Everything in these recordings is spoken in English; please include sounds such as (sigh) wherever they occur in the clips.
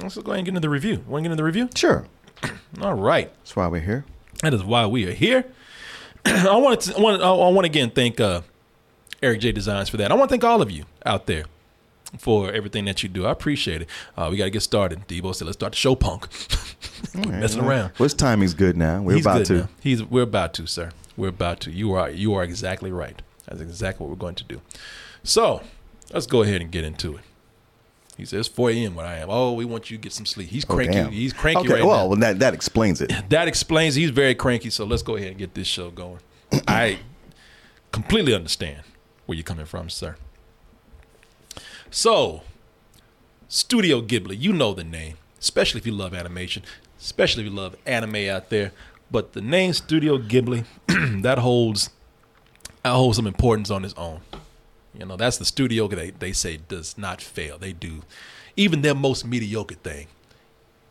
Let's go ahead and get into the review. Want to get into the review? Sure. (clears throat) All right. That's why we're here. That is why we are here. (clears throat) I want to I want I want to again thank uh, Eric J Designs for that. I want to thank all of you out there for everything that you do. I appreciate it. Uh, we got to get started. Debo said, "Let's start the show, punk." (laughs) Quit messing around. Well, his timing's good now. We're He's about to. now. He's we're about to, sir. We're about to. You are you are exactly right. That's exactly what we're going to do. So let's go ahead and get into it. He says 4 a.m. where I am. Oh, we want you to get some sleep. He's Oh, cranky. damn. He's cranky okay, right well, now. well, that that explains it. (laughs) That explains he's very cranky. So let's go ahead and get this show going. (clears throat) I completely understand where you're coming from, sir. So, Studio Ghibli, you know the name, especially if you love animation, especially if you love anime out there. But the name Studio Ghibli, (clears throat) that holds that holds some importance on its own. You know, that's the studio they, they say does not fail. They do. Even their most mediocre thing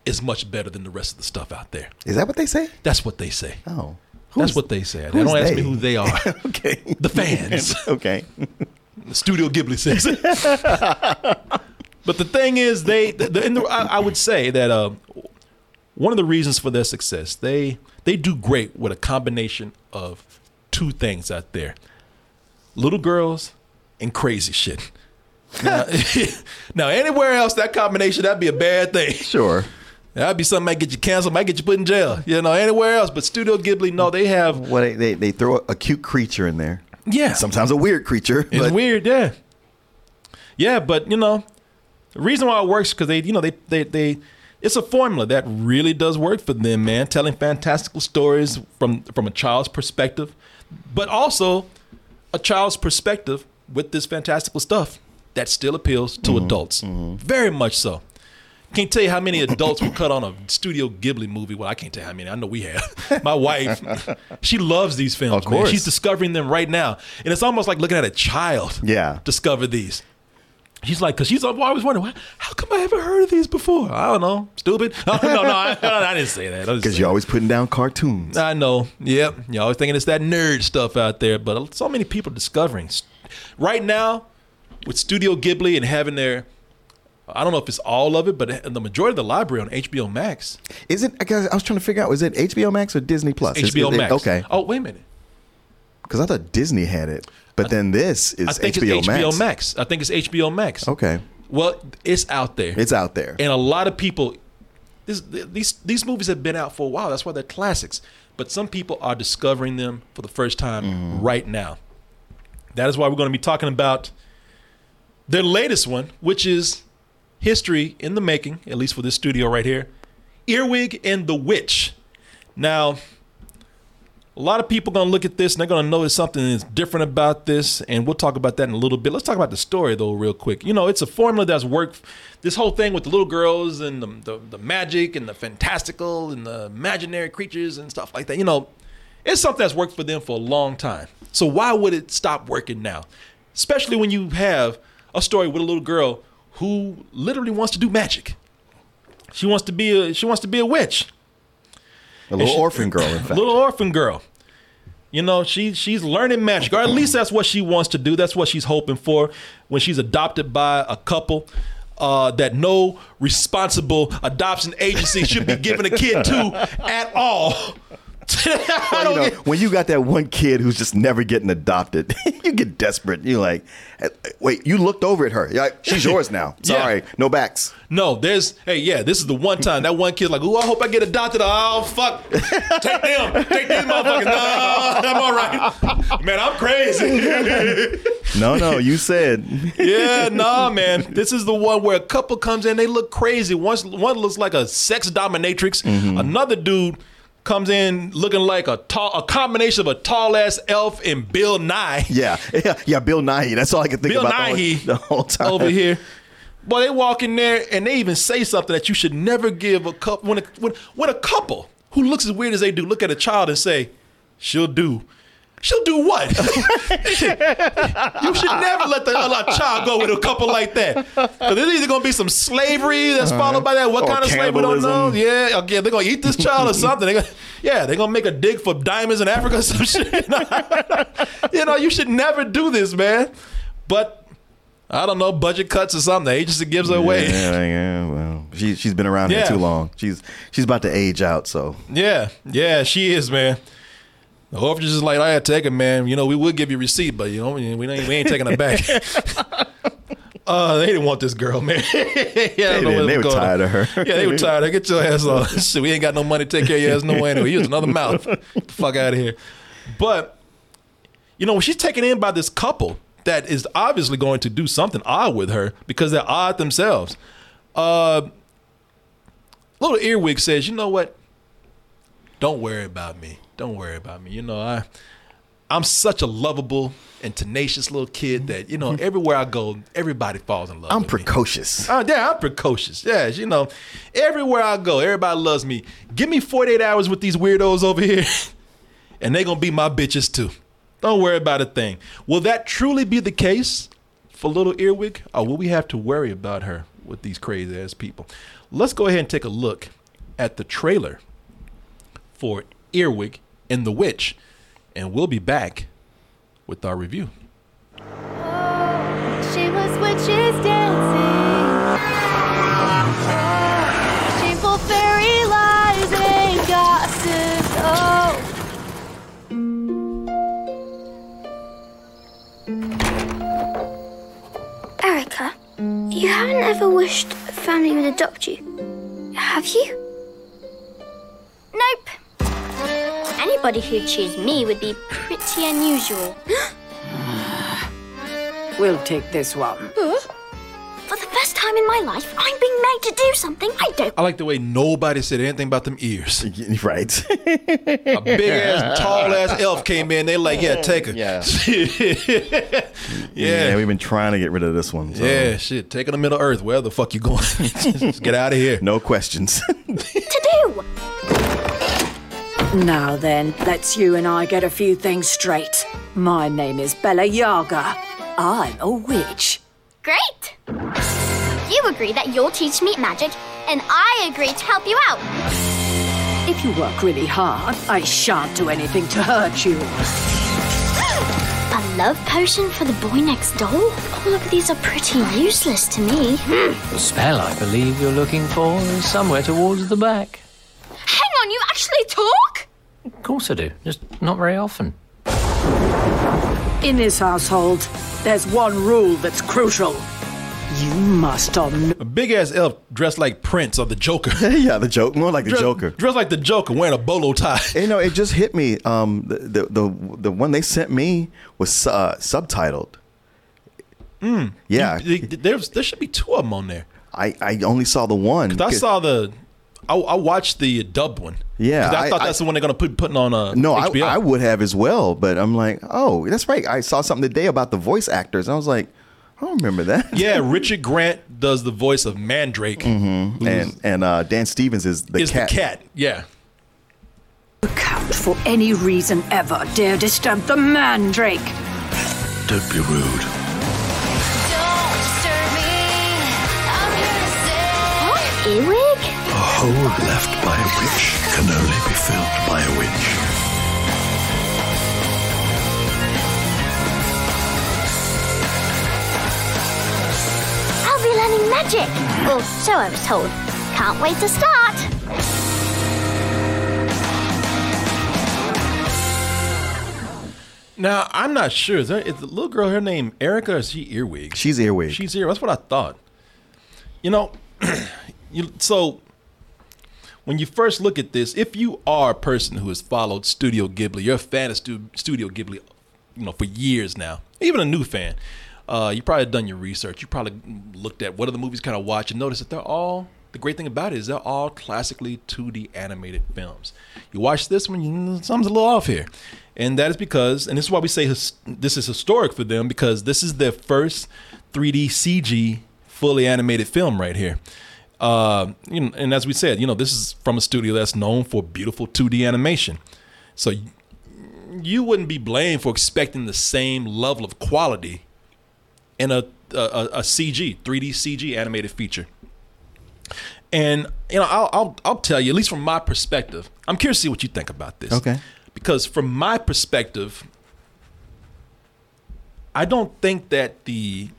is much better than the rest of the stuff out there. Is that what they say? That's what they say. Oh, That's what they say. They don't ask me who they are. (laughs) okay. The fans. (laughs) okay. (laughs) Studio Ghibli says. but the thing is, they. The, the, I, I would say that uh, one of the reasons for their success, they they do great with a combination of two things out there: little girls and crazy shit. Now, (laughs) now, anywhere else, that combination that'd be a bad thing. Sure. That'd be something might get you canceled, might get you put in jail. You know, anywhere else, but Studio Ghibli, no, they have. Well, they, they they throw a cute creature in there. Yeah, Sometimes a weird creature. It's but weird, yeah. Yeah, but you know, the reason why it works because they, you know, they, they, they, it's a formula that really does work for them, man. Telling fantastical stories from from a child's perspective, but also a child's perspective with this fantastical stuff that still appeals to mm-hmm. adults, mm-hmm. very much so. Can't tell you how many adults will cut on a Studio Ghibli movie. Well, I can't tell you how many. I know we have. (laughs) My wife, (laughs) she loves these films. Of man. course. She's discovering them right now, and it's almost like looking at a child Yeah. discover these. She's like, because she's always wondering, how come I haven't heard of these before? I don't know, stupid. (laughs) Oh, no, no, I, I didn't say that. Because you're always putting down cartoons. I know. Yep. You're always thinking it's that nerd stuff out there, but so many people discovering. Right now, with Studio Ghibli and having their, I don't know if it's all of it, but the majority of the library on HBO Max. Is it? I guess I was trying to figure out. Was it HBO Max or Disney Plus? Is- HBO it- Max. Okay. Oh, wait a minute. Because I thought Disney had it, but then this is I think HBO, it's HBO Max. I think it's HBO Max. Okay. Well, it's out there. It's out there. and a lot of people this, these these movies have been out for a while that's why they're classics but some people are discovering them for the first time Mm-hmm. right now that is why we're going to be talking about their latest one which is history in the making at least for this studio right here earwig and the witch. Now a lot of people are going to look at this and they're going to notice something that's different about this and we'll talk about that in a little bit. Let's talk about the story though real quick. You know it's a formula that's worked this whole thing with the little girls and the, the, the magic and the fantastical and the imaginary creatures and stuff like that. You know it's something that's worked for them for a long time so why would it stop working now especially when you have a story with a little girl who literally wants to do magic she wants to be a she wants to be a witch a little she- orphan girl, in (coughs) fact. little orphan girl. You know, she she's learning magic, or at least that's what she wants to do. That's what she's hoping for when she's adopted by a couple uh, that no responsible adoption agency should be giving a kid to (laughs) at all. (laughs) I you know, get- when you got that one kid who's just never getting adopted, (laughs) you get desperate. You're like, wait, you looked over at her. Like, she's (laughs) yours now. Yeah. Sorry, no backs. no, there's hey, yeah, this is the one time that one kid's like, "Ooh, I hope I get adopted." Oh fuck, take them, take these motherfuckers. No, I'm all right, man. I'm crazy. No, no, you said. yeah, nah, man. This is the one where a couple comes in, they look crazy. One, one looks like a sex dominatrix. Mm-hmm. Another dude comes in looking like a tall, a combination of a tall ass elf and Bill Nye (laughs) Yeah, yeah, (laughs) yeah. Bill Nye. That's all I can think Bill about the whole- (laughs) the whole time. over here. Boy, they walk in there and they even say something that you should never give a couple when a, when, when a couple who looks as weird as they do look at a child and say, "She'll do." She'll do what? (laughs) you should never let the a child go with a couple like that. 'Cause there's either gonna be some slavery that's followed by that. What kind of slavery? We don't know. Yeah, okay, they're gonna eat this child or (laughs) something. They're gonna, yeah, they're gonna make a dig for diamonds in Africa or some (laughs) shit. you know, you should never do this, man. But I don't know, budget cuts or something. The agency gives her away. Yeah, yeah. Well, she she's been around Yeah. here too long. She's she's about to age out. So Yeah, yeah, she is, man. The orphanage is like, I had to take it, man. You know, we would give you a receipt, but you know, we ain't, we ain't, taking it back. (laughs) uh, they didn't want this girl, man. (laughs) yeah, they, they were on. tired of her. Yeah, they were tired. of her. Get your ass on. (laughs) Shit, we ain't got no money to take care of your ass no way anyway. Here's another mouth. Get the fuck out of here. But you know, when she's taken in by this couple that is obviously going to do something odd with her because they're odd themselves. Uh, little earwig says, "You know what? Don't worry about me. Don't worry about me. You know, I I'm such a lovable and tenacious little kid that you know mm-hmm. everywhere I go, everybody falls in love. I'm me. precocious. Oh, yeah, I'm precocious. Yeah, you know, everywhere I go, everybody loves me. Give me 48 hours with these weirdos over here, (laughs) and they gonna be my bitches too. Don't worry about a thing. Will that truly be the case for little Earwig, or will we have to worry about her with these crazy ass people? Let's go ahead and take a look at the trailer for Earwig and the Witch, and we'll be back with our review. Oh, she was witches dancing. Oh, shameful fairy lies and gossip. Oh. Erica, you haven't ever wished a family would adopt you, have you? Anybody who'd choose me would be pretty unusual. (gasps) We'll take this one. For the first time in my life, I'm being made to do something I don't. I like the way nobody said anything about them ears. (laughs) Right. A big ass, tall ass elf came in. They like, yeah, take her. Yeah. (laughs) yeah. yeah, we've been trying to get rid of this one. So. Yeah, shit. Take her to Middle Earth. Where the fuck you going? (laughs) Just get out of here. No questions. To do. Now then, let's you and I get a few things straight. My name is Bella Yaga. I'm a witch. Great. You agree that you'll teach me magic, and I agree to help you out. If you work really hard, I shan't do anything to hurt you. (gasps) A love potion for the boy next door? Oh, All of these are pretty useless to me. Hmm. The spell I believe you're looking for is somewhere towards the back. Hang on, you actually talk? Of course I do, just not very often. In this household, there's one rule that's crucial. You must omni- A big ass elf dressed like Prince or the Joker. (laughs) yeah, the joke, more like the Dress- Joker. Dressed like the Joker, wearing a bolo tie. (laughs) You know, it just hit me. Um, the the the, the one they sent me was uh, subtitled. Yeah, Th- th- There's, there should be two of them on there. I, I only saw the one. 'Cause I saw the, I, I watched the dubbed one. Yeah, I, I- thought I- that's the one they're gonna put putting on uh, No, I, HBO. I would have as well, but I'm like, oh, that's right. I saw something today about the voice actors. And I was like, I don't remember that. (laughs) yeah, (laughs) Richard Grant does the voice of Mandrake. who's- And and uh, Dan Stevens is the is cat. the cat. Yeah. account for any reason ever dare disturb the mandrake. Don't be rude. Don't disturb me. I'm here to say. What? Earwig? A hole left by a witch can only be filled by a witch. I'll be learning magic. Well, so I was told. Can't wait to start. Now I'm not sure. Is, that, is the little girl her name Erica or is she Earwig? She's earwig. She's here. That's what I thought. You know, (clears throat) you so when you first look at this, if you are a person who has followed Studio Ghibli, you're a fan of Stu- Studio Ghibli, you know, for years now, even a new fan, uh, you probably done your research. You probably looked at what are the movies kind of watch and notice that they're all. The great thing about it is they're all classically 2D animated films. You watch this one, something's a little off here, and that is because, and this is why we say his, this is historic for them because this is their first 3D CG fully animated film right here. Uh, you know, and as we said, you know, this is from a studio that's known for beautiful 2D animation. So you wouldn't be blamed for expecting the same level of quality in a a, a, CG 3D CG animated feature. And you know, I'll, I'll I'll tell you at least from my perspective. I'm curious to see what you think about this. Okay. Because from my perspective, I don't think that the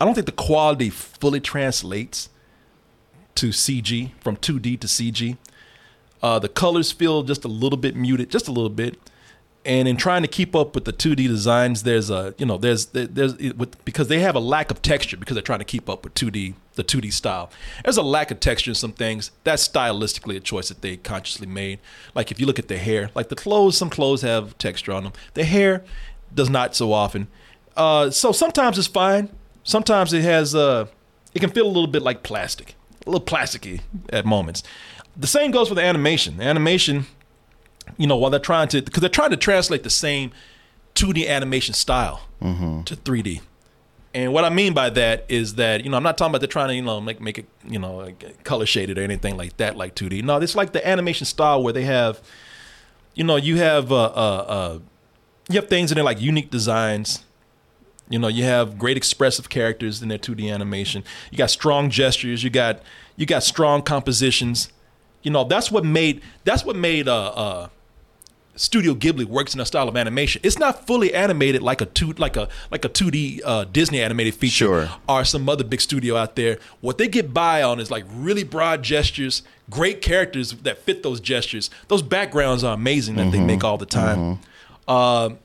I don't think the quality fully translates to CG from 2D to CG. Uh, the colors feel just a little bit muted, just a little bit. And in trying to keep up with the 2D designs, there's a you know there's there's with, because they have a lack of texture because they're trying to keep up with 2D the 2D style. There's a lack of texture in some things. That's stylistically a choice that they consciously made. Like if you look at the hair, like the clothes, some clothes have texture on them. The hair does not so often. Uh, so sometimes it's fine. Sometimes it has uh, it can feel a little bit like plastic, a little plasticky at moments. The same goes for the animation. The animation, you know, while they're trying to, because they're trying to translate the same 2D animation style to 3D. And what I mean by that is that, you know, I'm not talking about they're trying to, you know, make make it, you know, like color shaded or anything like that, like 2D. No, it's like the animation style where they have, you know, you have uh, uh, uh, you have things in there like unique designs. You know, you have great expressive characters in their 2D animation. You got strong gestures. You got you got strong compositions. You know, that's what made that's what made uh, uh, Studio Ghibli works in a style of animation. It's not fully animated like a two like a like a 2D uh, Disney animated feature Sure. or some other big studio out there. What they get by on is like really broad gestures, great characters that fit those gestures. Those backgrounds are amazing that they make all the time. Um,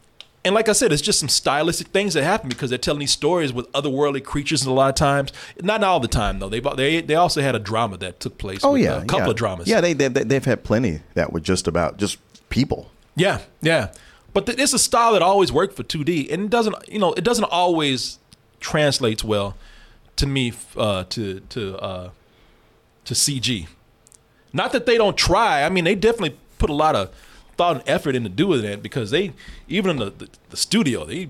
and like I said, it's just some stylistic things that happen because they're telling these stories with otherworldly creatures a lot of times. Not all the time though. They they they also had a drama that took place. Oh with, yeah, a couple yeah. of dramas. Yeah, they, they they've had plenty that were just about just people. Yeah, yeah. But th- it's a style that always worked for 2D, and it doesn't, you know, it doesn't always translates well to me uh, to to uh, to CG. Not that they don't try. I mean, they definitely put a lot of thought and effort into doing that because they even in the, the, the studio they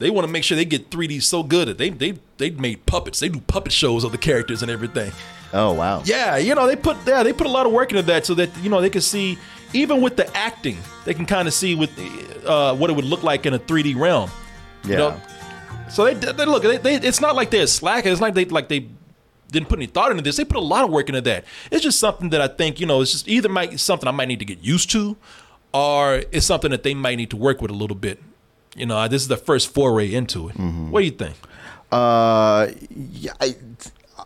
they want to make sure they get 3D so good that they they they made puppets. They do puppet shows of the characters and everything. Oh wow. Yeah, you know they put yeah they put a lot of work into that so that you know they can see even with the acting they can kind of see with uh, what it would look like in a 3D realm. Yeah. You know? So they, they look they, they, it's not like they're slacking. It's not like they like they didn't put any thought into this. They put a lot of work into that. It's just something that I think you know it's just either might something I might need to get used to, or it's something that they might need to work with a little bit. You know, this is the first foray into it. What do you think? Uh, yeah. I,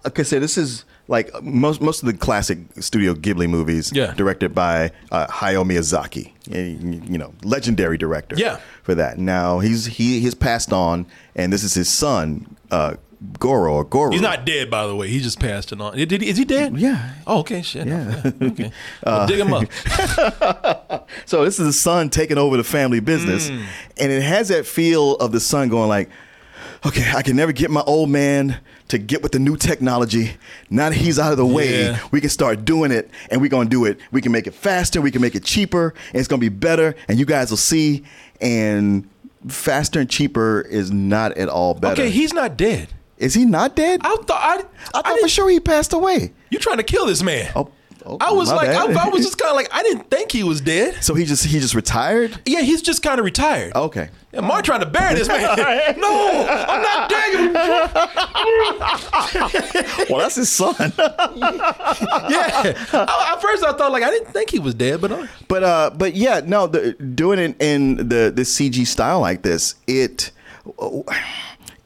like I said, this is like most most of the classic Studio Ghibli movies. Yeah. Directed by uh, Hayao Miyazaki. You know, legendary director. Yeah. For that. Now he's he has passed on, and this is his son, uh, Goro or Goro. He's not dead, by the way. He just passed it on. Did he, is he dead? Yeah. Oh, okay. Shit. Yeah. Okay. (laughs) Well, dig him up. (laughs) So this is the son taking over the family business, Mm. and it has that feel of the son going like, "Okay, I can never get my old man to get with the new technology. Now that he's out of the way, Yeah. we can start doing it, and we're gonna do it. We can make it faster, we can make it cheaper, and it's gonna be better, and you guys will see. And faster and cheaper is not at all better. Okay, he's not dead. Is he not dead? I thought I, I thought for sure he passed away. You trying to kill this man? Oh, oh, I was like, I. I was (laughs) just kind of like, I didn't think he was dead. So he just he just retired. Yeah, he's just kind of retired. Okay. Yeah, Mark trying to bury this man. (laughs) no, I'm not dead. (laughs) Well, that's his son. yeah. I- At first, I thought like I didn't think he was dead, but uh, But uh, but yeah, no, the, doing it in the the CG style like this, it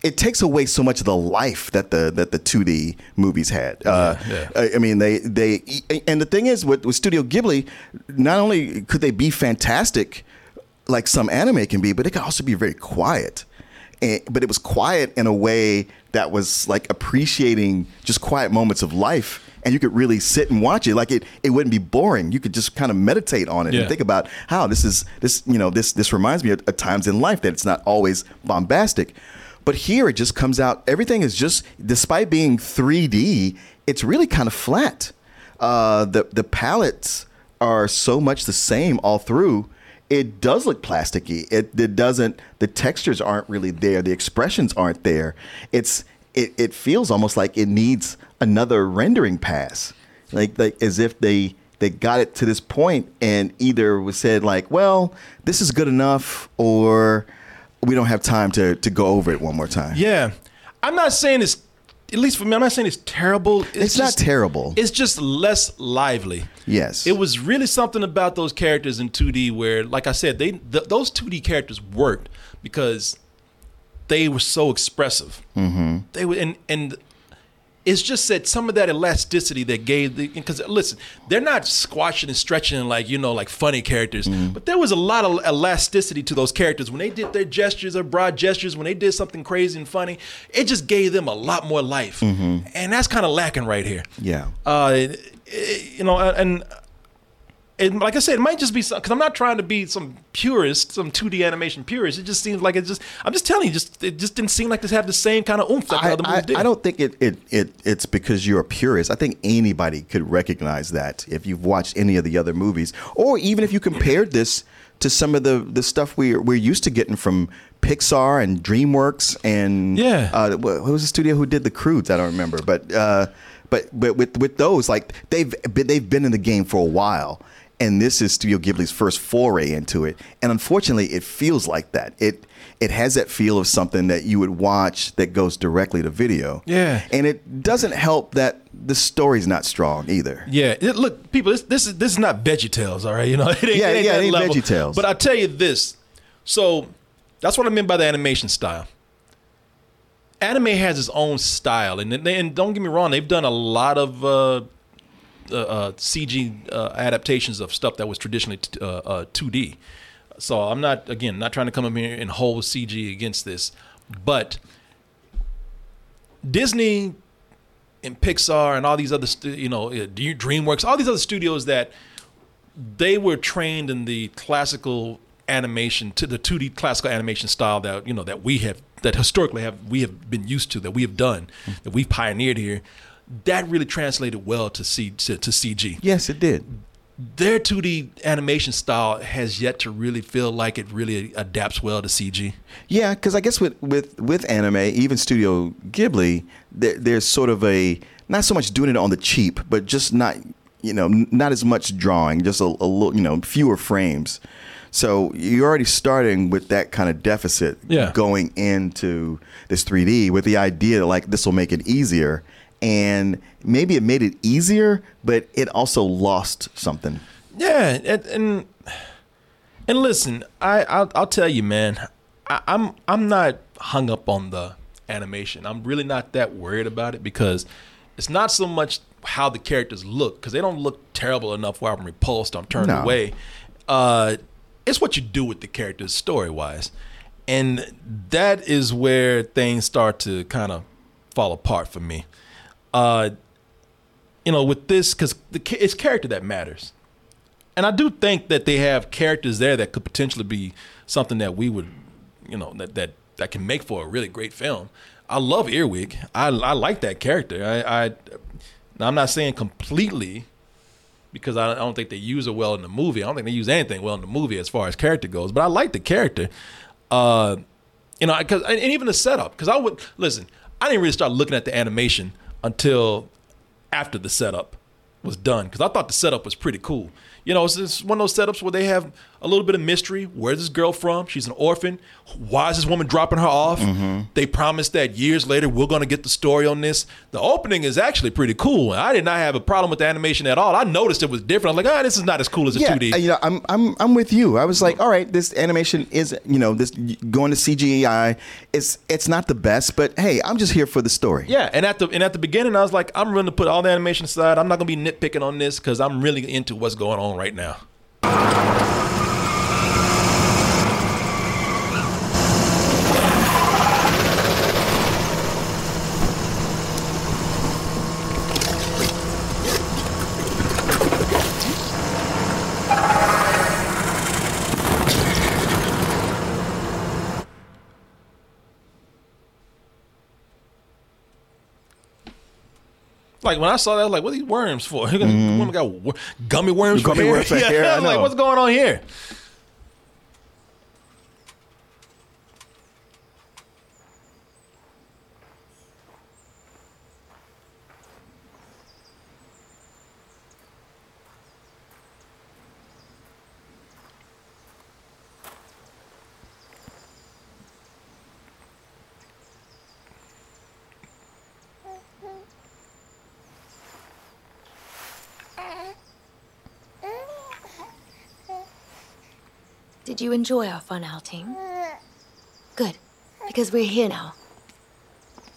it takes away so much of the life that the that the 2D movies had. Uh, yeah. I, I mean, they they and the thing is with, with Studio Ghibli, not only could they be fantastic like some anime can be, but it could also be very quiet. And, but it was quiet in a way that was like appreciating just quiet moments of life and you could really sit and watch it like it it wouldn't be boring you could just kind of meditate on it Yeah. and think about how this is this you know this this reminds me of, of times in life that it's not always bombastic but here it just comes out everything is just despite being 3d it's really kind of flat uh the the palettes are so much the same all through it does look plasticky. It, it doesn't. The textures aren't really there. The expressions aren't there. It's it, it feels almost like it needs another rendering pass, like like as if they they got it to this point and either was said like, well, this is good enough, or we don't have time to to go over it one more time. yeah, I'm not saying it's. At least for me, I'm not saying it's terrible. It's not terrible. It's just less lively. Yes. It was really something about those characters in 2D where, like I said, they th- those 2D characters worked because they were so expressive. Mm-hmm. They were, and and it's just that some of that elasticity that gave the because listen, they're not squashing and stretching like you know like funny characters, but there was a lot of elasticity to those characters when they did their gestures or broad gestures when they did something crazy and funny. It just gave them a lot more life, and that's kind of lacking right here. Yeah. Uh, it- you know, and and like I said, it might just be because I'm not trying to be some purist, some 2D animation purist. It just seems like it just. I'm just telling you, just it just didn't seem like this had the same kind of oomph that the I, other I, did. I don't think it, it, it it's because you're a purist. I think anybody could recognize that if you've watched any of the other movies, or even if you compared this to some of the, the stuff we're we're used to getting from Pixar and DreamWorks and Yeah. uh, what was the studio who did the Croods? I don't remember, but uh, but but with with those like they've been, they've been in the game for a while. And this is Studio Ghibli's first foray into it, and unfortunately, it feels like that. It it has that feel of something that you would watch that goes directly to video. Yeah. And it doesn't help that the story's not strong either. Yeah, it, look, people, this, this is this is not VeggieTales, all right? (laughs) You know, it ain't, Yeah, it ain't yeah, it ain't level. VeggieTales. But I tell you this, so that's what I meant by the animation style. Anime has its own style, and they, and don't get me wrong, they've done a lot of uh, uh, uh, CG uh, adaptations of stuff that was traditionally t- uh, uh, 2D. So I'm not again not trying to come in here and hold CG against this, but Disney and Pixar and all these other, stu- you know, DreamWorks, all these other studios that they were trained in the classical animation to the 2D classical animation style that you know that we have that historically have we have been used to that we have done that we've pioneered here. That really translated well to C to, to CG Yes, it did. their 2D animation style has yet to really feel like it really adapts well to CG. Yeah, because I guess with, with with anime, even Studio Ghibli, there, there's sort of a not so much doing it on the cheap, but just not you know not as much drawing, just a, a little you know fewer frames. So you're already starting with that kind of deficit Yeah. going into this 3D with the idea that like this will make it easier. And maybe it made it easier, but it also lost something. Yeah, and and, and listen, I I'll, I'll tell you, man, I, I'm I'm not hung up on the animation. I'm really not that worried about it because it's not so much how the characters look because they don't look terrible enough where I'm repulsed. I'm turned No. away. Uh, it's what you do with the characters story wise, and that is where things start to kind of fall apart for me. Uh, you know, with this because ca- it's character that matters and I do think that they have characters there that could potentially be something that we would, you know, that that that can make for a really great film. I love Earwig. I I like that character. I, I I'm not saying completely because I, don't think they use her well in the movie. I don't think they use anything well in the movie as far as character goes. But I like the character. Uh, you know, because and even the setup. Because I would listen. I didn't really start looking at the animation until after the setup was done because I thought the setup was pretty cool. You know, it's, it's one of those setups where they have a little bit of mystery. Where's this girl from? She's an orphan. Why is this woman dropping her off? They promised that years later we're going to get the story on this. The opening is actually pretty cool. I did not have a problem with the animation at all. I noticed it was different. I'm like, ah, this is not as cool as a yeah, 2D. uh, you know, I'm I'm I'm with you. I was like, all right, this animation is, you know, this going to CGI. It's it's not the best, but hey, I'm just here for the story. Yeah, and at the and at the beginning, I was like, I'm willing to put all the animation aside. I'm not gonna be nitpicking on this because I'm really into what's going on right now. Like when I saw that, I was like, "What are these worms for?" (laughs) The woman got wor- gummy worms for Mm-hmm. Gummy hair. worms for (laughs) yeah, hair, I like, "What's going on here?" Did you enjoy our fun outing? Good. Because we're here now.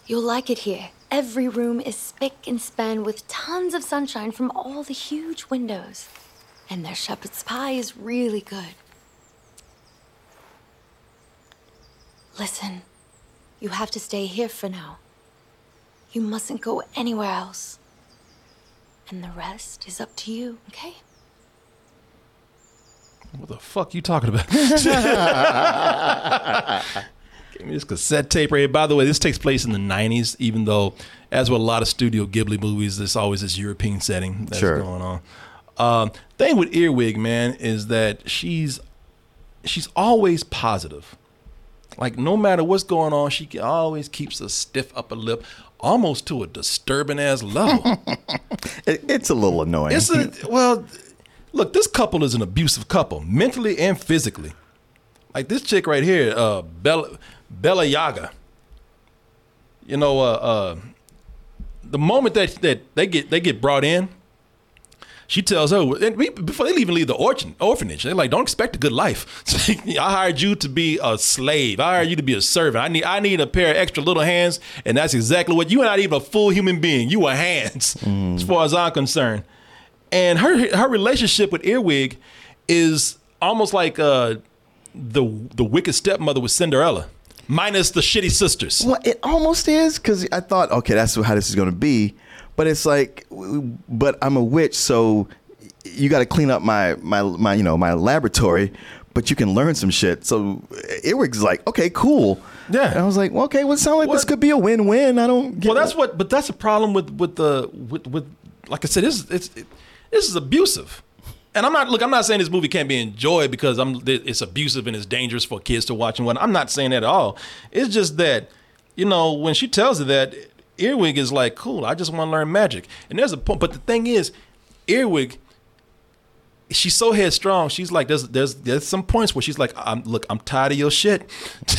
You'll like it here. Every room is spick and span with tons of sunshine from all the huge windows. And their shepherd's pie is really good. Listen, you have to stay here for now. You mustn't go anywhere else. And the rest is up to you, okay? What the fuck you talking about? (laughs) Give me this cassette tape right here. By the way, this takes place in the 90s, even though, as with a lot of Studio Ghibli movies, there's always this European setting that's Sure. going on. Um, thing with Earwig, man, is that she's she's always positive. Like no matter what's going on, she always keeps a stiff upper lip, almost to a disturbing ass level. (laughs) It, it's a little annoying. It's a well, look, this couple is an abusive couple, mentally and physically. Like this chick right here, uh, Bella Bella Yaga. You know, uh, uh, the moment that that they get they get brought in, she tells her and we- before they even leave the orphan, orphanage, they're like, "Don't expect a good life. (laughs) I hired you to be a slave. I hired you to be a servant. I need I need a pair of extra little hands, and that's exactly what you are not even a full human being. You are hands, (laughs) as far as I'm concerned." And her her relationship with Earwig is almost like uh, the the wicked stepmother with Cinderella, minus the shitty sisters. Well, it almost is because I thought, okay, that's how this is going to be. But it's like, but I'm a witch, so you got to clean up my my my you know my laboratory, but you can learn some shit. So Earwig's like, okay, cool. Yeah. And I was like, well, okay, well, it sounds like this What- could be a win-win. I don't. Get Well, that's it. what, but that's a problem with with the with, with like I said, this is- it's it, this is abusive. And I'm not look. I'm not saying this movie can't be enjoyed because I'm it's abusive and it's dangerous for kids to watch and what. I'm not saying that at all. It's just that you know when she tells her that Earwig is like, cool. I just want to learn magic. And there's a point. But the thing is, Earwig she's so headstrong. She's like, there's there's there's some points where she's like, I'm look, I'm tired of your shit.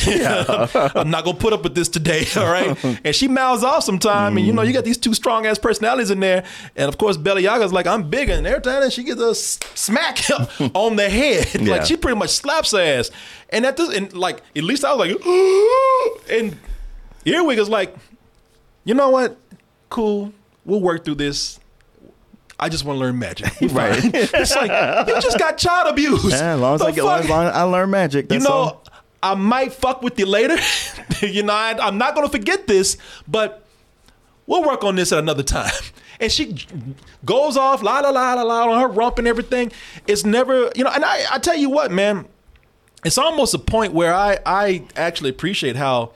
(laughs) I'm not gonna put up with this today. (laughs) All right. and she mouths off sometime, and you know, you got these two strong ass personalities in there. And of course, Bella Yaga's like, I'm bigger, and every time she gets a smack (laughs) on the head, Yeah. like she pretty much slaps her ass. And at this, and like at least I was like, (gasps) and Earwig is like, you know what? Cool. We'll work through this. I just want to learn magic. (laughs) We Right. (laughs) it's like you just got child abuse. Yeah, as long as The I get, fuck? as long as I learn magic. you know, all. I might fuck with you later. (laughs) you know, I, I'm not gonna forget this, but we'll work on this at another time. And she goes off, la la la la la, on her rump and everything. It's never, you know. And I, I tell you what, man, it's almost a point where I, I actually appreciate how,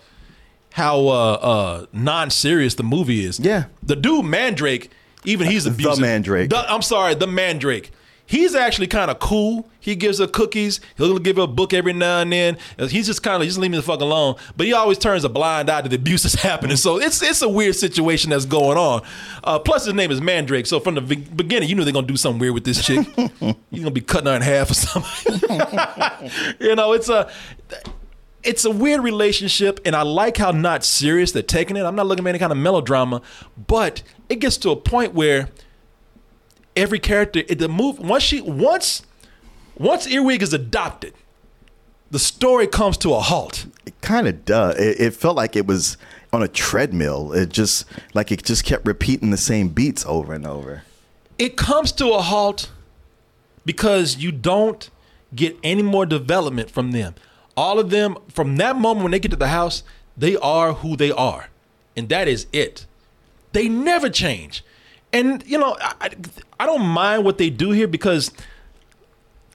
how uh, uh, non-serious the movie is. Yeah. the dude Mandrake, even he's The abusive. Mandrake. The- I'm sorry, the Mandrake. He's actually kind of cool. He gives her cookies. He'll give her a book every now and then. He's just kind of just leave me the fuck alone. But he always turns a blind eye to the abuse that's (laughs) happening. So it's it's a weird situation that's going on. Uh, plus his name is Mandrake. So from the beginning, you knew they're gonna do something weird with this chick. (laughs) You're gonna be cutting her in half or something. (laughs) you know, it's a it's a weird relationship, and I like how not serious they're taking it. I'm not looking at any kind of melodrama, but it gets to a point where every character, the move once she once once Earwig is adopted, the story comes to a halt. It kind of does. It, it felt like it was on a treadmill. It just like it just kept repeating the same beats over and over. It comes to a halt because you don't get any more development from them. All of them, from that moment when they get to the house, they are who they are. And that is it. They never change. And, you know, I, I, I don't mind what they do here because,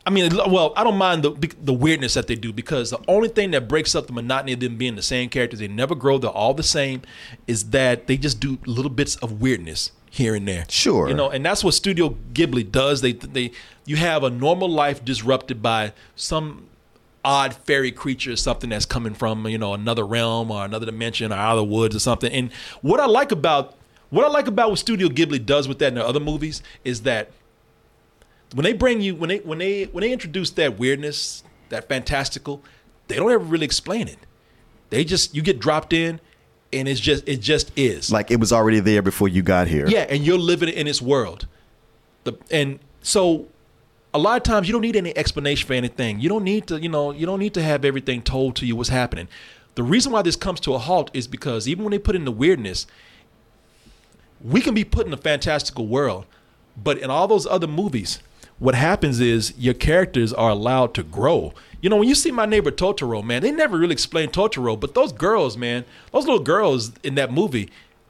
I mean, well, I don't mind the, the weirdness that they do because the only thing that breaks up the monotony of them being the same characters, they never grow, they're all the same, is that they just do little bits of weirdness here and there. Sure. You know, and that's what Studio Ghibli does. They they you have a normal life disrupted by some odd fairy creature, something that's coming from you know another realm or another dimension or out of the woods or something. And what I like about what I like about what Studio Ghibli does with that in their other movies is that when they bring you when they when they when they introduce that weirdness, that fantastical, they don't ever really explain it. They just you get dropped in, and it's just it just is. Like it was already there before you got here. Yeah, and you're living in its world. The and so a lot of times you don't need any explanation for anything. You don't need to, you know, you don't need to have everything told to you what's happening. The reason why this comes to a halt is because even when they put in the weirdness, we can be put in a fantastical world, but in all those other movies, what happens is your characters are allowed to grow. You know, when you see my neighbor Totoro, man, they never really explain Totoro, but those girls, man, those little girls in that movie,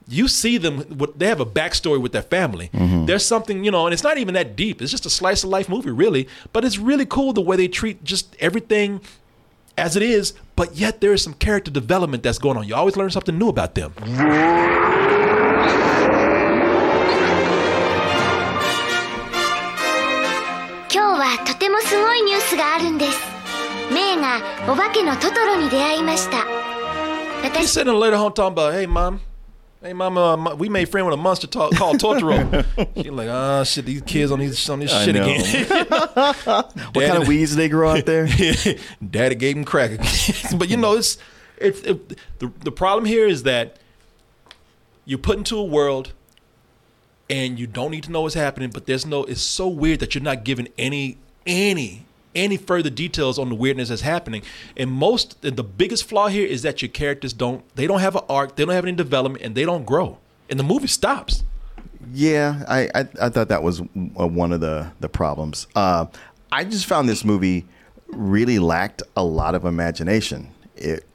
you see them they have a backstory with their family. Mm-hmm. there's something you know and it's not even that deep. It's just a slice of life movie really. But it's really cool the way they treat just everything as it is but yet there is some character development that's going on. You always learn something new about them. He's sitting in later home talking about, hey mom, Hey, mama, uh, we made friend with a monster talk, called Totoro. (laughs) She's like, ah, shit, these kids on these on this I shit know. again. (laughs) (laughs) What kind of weeds they grow out there? Daddy gave him crack. but you know, it's it's it, the the problem here is that you're put into a world and you don't need to know what's happening, but there's no it's so weird that you're not given any any any further details on the weirdness that's happening. And most the biggest flaw here is that your characters don't they don't have an arc, they don't have any development, and they don't grow. And the movie stops. Yeah, I, I I thought that was uh, one of the the problems. Uh, I just found this movie really lacked a lot of imagination. It,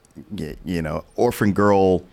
you know, orphan girl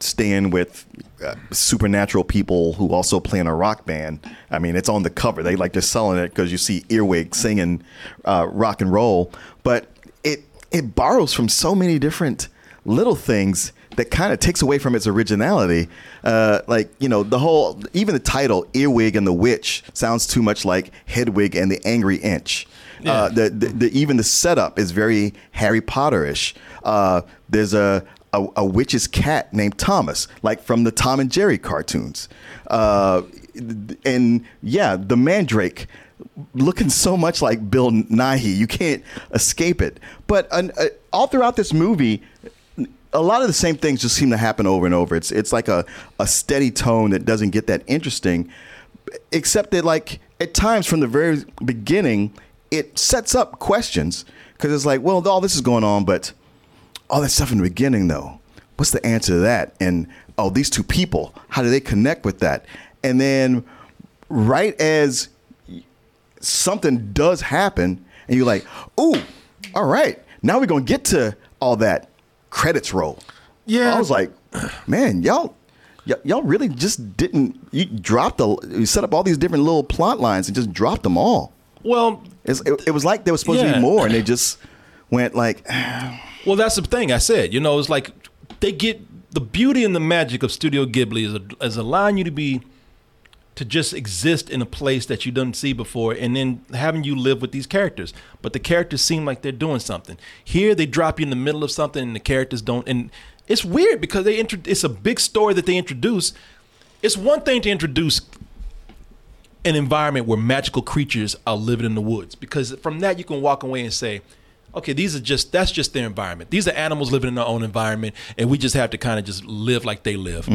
staying with uh, supernatural people who also play in a rock band. I mean, it's on the cover. They like they're selling it because you see Earwig singing uh, rock and roll, but it it borrows from so many different little things that kind of takes away from its originality. Uh, like you know, the whole even the title "Earwig and the Witch" sounds too much like Hedwig and the Angry Inch. Uh, the, the, the even the setup is very Harry Potterish. Uh, there's a, a a witch's cat named Thomas, like from the Tom and Jerry cartoons. Uh, and yeah, the Mandrake looking so much like Bill Nighy, you can't escape it. But uh, all throughout this movie, a lot of the same things just seem to happen over and over. It's it's like a, a steady tone that doesn't get that interesting, except that like at times from the very beginning, it sets up questions because it's like, well, all this is going on, but all that stuff in the beginning though, what's the answer to that? And oh, these two people, how do they connect with that? And then right as something does happen, and you're like, ooh, all right, now we're gonna get to all that credits roll. Yeah. I was like, man, y'all, y- y'all really just didn't. You dropped the, you set up all these different little plot lines and just dropped them all. Well, it, it was like there was supposed to be more, and they just went like, Well, that's the thing I said. You know, it's like they get the beauty and the magic of Studio Ghibli is, is allowing you to be to just exist in a place that you didn't see before, and then having you live with these characters. But the characters seem like they're doing something. Here, they drop you in the middle of something, and the characters don't. And it's weird because they intro- It's a big story that they introduce. It's one thing to introduce an environment where magical creatures are living in the woods because from that you can walk away and say okay these are just that's just their environment. These are animals living in their own environment and we just have to kind of just live like they live.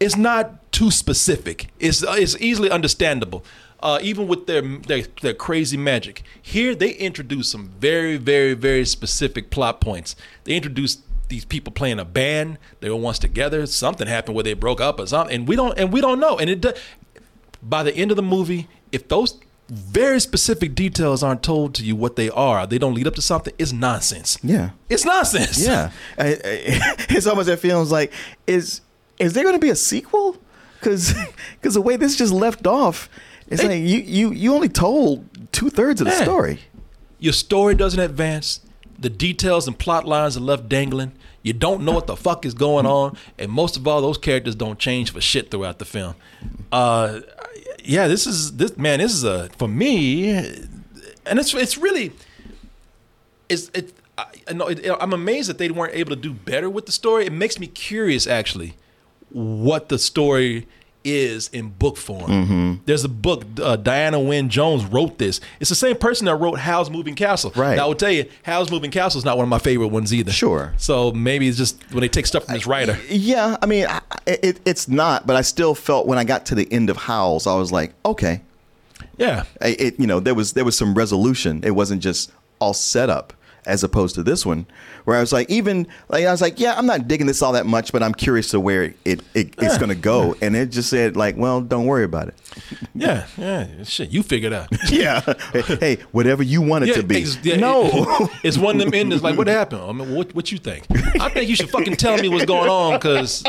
It's not too specific. It's it's easily understandable. Uh, even with their, their their crazy magic. Here they introduce some very very very specific plot points. They introduce these people playing a band. They were once together. Something happened where they broke up or something and we don't and we don't know. And it by the end of the movie, if those very specific details aren't told to you what they are, they don't lead up to something, it's nonsense. yeah, It's nonsense. yeah. (laughs) I, I, (laughs) it's almost that feeling like, is is there going to be a sequel? Because (laughs) cuz the way this just left off, it's They- like you you you only told two thirds of the Yeah. story. Your story doesn't advance. The details and plot lines are left dangling. You don't know what the fuck is going on, and most of all, those characters don't change for shit throughout the film. Uh, yeah, this is this man. This is a for me, and it's it's really it's it. I, know it, I'm amazed that they weren't able to do better with the story. It makes me curious, actually, what the story is in book form. There's a book. Uh, Diana Wynne Jones wrote this. It's the same person that wrote Howl's Moving Castle. Right. Now I will tell you, Howl's Moving Castle is not one of my favorite ones either. Sure. So maybe it's just when they take stuff from this writer. Yeah, I mean, I, it, it's not, but I still felt when I got to the end of Howls, I was like, okay, Yeah. It you know there was there was some resolution. It wasn't just all set up. As opposed to this one, where I was like, even like I was like, yeah, I'm not digging this all that much, but I'm curious to where it, it it's going to go, and it just said like, well, don't worry about it. (laughs) Yeah, yeah, shit, you figured out. (laughs) Yeah, hey, whatever you want it Yeah, to be. ex- yeah, no, it's one of them endings. Like, what happened? I mean, what what you think? I think you should fucking tell me what's going on because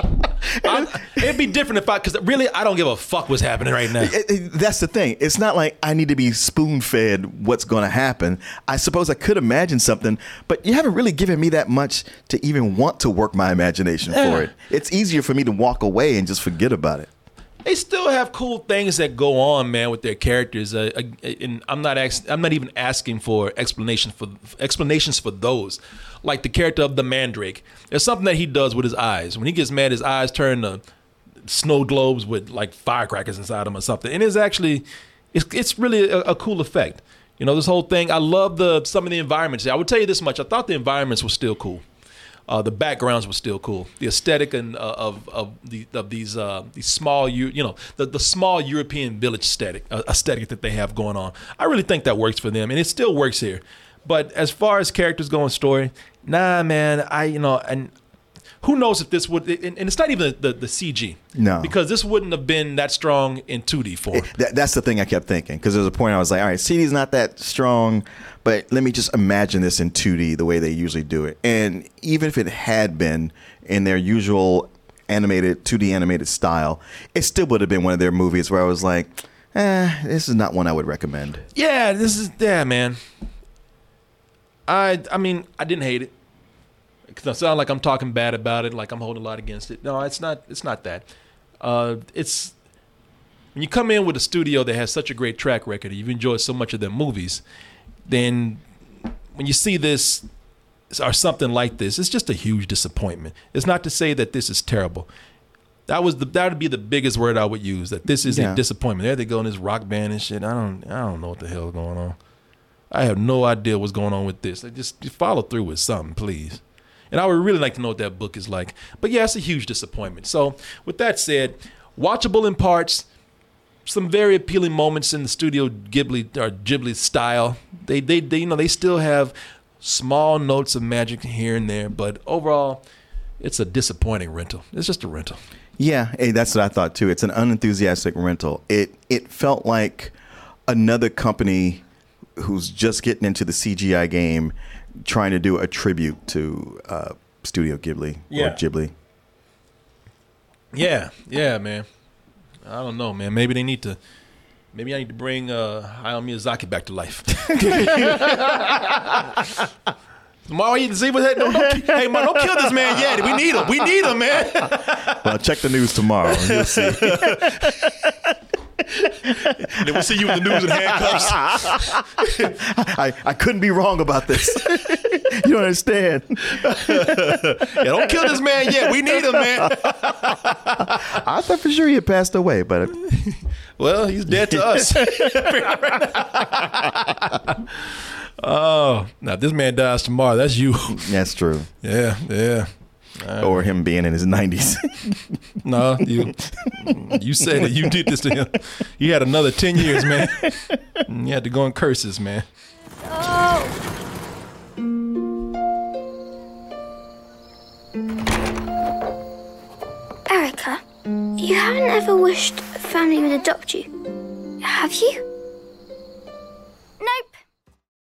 it'd be different if I. Because really, I don't give a fuck what's happening right now. It- it- that's the thing. It's not like I need to be spoon fed what's going to happen. I suppose I could imagine something, but you haven't really given me that much to even want to work my imagination Yeah. for it. It's easier for me to walk away and just forget about it. They still have cool things that go on, man, with their characters. Uh, uh, and I'm not ask, I'm not even asking for explanations for explanations for those. Like the character of the Mandrake. There's something that he does with his eyes. When he gets mad, his eyes turn to snow globes with like firecrackers inside them or something. And it's actually it's it's really a, a cool effect. You know, this whole thing. I love the some of the environments. I would tell you this much. I thought the environments were still cool. Uh, the backgrounds were still cool. The aesthetic and uh, of of the of these uh, these small you you know the the small European village aesthetic uh, aesthetic that they have going on. I really think that works for them, and it still works here. But as far as characters go and story, nah, man. I you know and who knows if this would and, and it's not even the, the CG. No. because this wouldn't have been that strong in 2D form. That, that's the thing I kept thinking because there was a point I was like, all right, CG's not that strong, but let me just imagine this in 2D the way they usually do it. And even if it had been in their usual animated 2D animated style, it still would have been one of their movies where I was like, eh, this is not one I would recommend. Yeah, this is yeah, man. I I mean, I didn't hate it. Cause I sound like I'm talking bad about it, like I'm holding a lot against it. No, it's not. It's not that. Uh, it's when you come in with a studio that has such a great track record, you've enjoyed so much of their movies, then when you see this or something like this, it's just a huge disappointment. It's not to say that this is terrible. That was the that would be the biggest word I would use. That this is Yeah. a disappointment. There they go in this rock band and shit. I don't I don't know what the hell is going on. I have no idea what's going on with this. Like, Just, just follow through with something, please. And I would really like to know what that book is like. But yeah, it's a huge disappointment. So with that said, watchable in parts, some very appealing moments in the studio Ghibli or Ghibli style. They, they, they, you know, they still have small notes of magic here and there, but overall, it's a disappointing rental. It's just a rental. Yeah, hey, that's what I thought too. It's an unenthusiastic rental. It it felt like another company who's just getting into the CGI game, trying to do a tribute to uh, Studio Ghibli Yeah. or Ghibli. Yeah, yeah, man. I don't know, man. Maybe they need to. Maybe I need to bring uh, Hayao Miyazaki back to life. (laughs) Tomorrow you can see what that. Don't, don't, hey, man, don't kill this man yet. We need him. We need him, man. Well, check the news tomorrow. and You'll see. (laughs) And then we'll see you in the news in handcuffs. (laughs) I, I couldn't be wrong about this. (laughs) you don't understand. Yeah, don't kill this man yet. We need him, man. (laughs) I thought for sure he had passed away, but Well, he's dead to us. oh, now if this man dies tomorrow, that's you. that's true. Yeah, yeah. Uh, or him being in his 90s. (laughs) No, you you said that you did this to him. You had another ten years, man. You had to go in curses, man. Erica, you haven't ever wished family would adopt you, have you?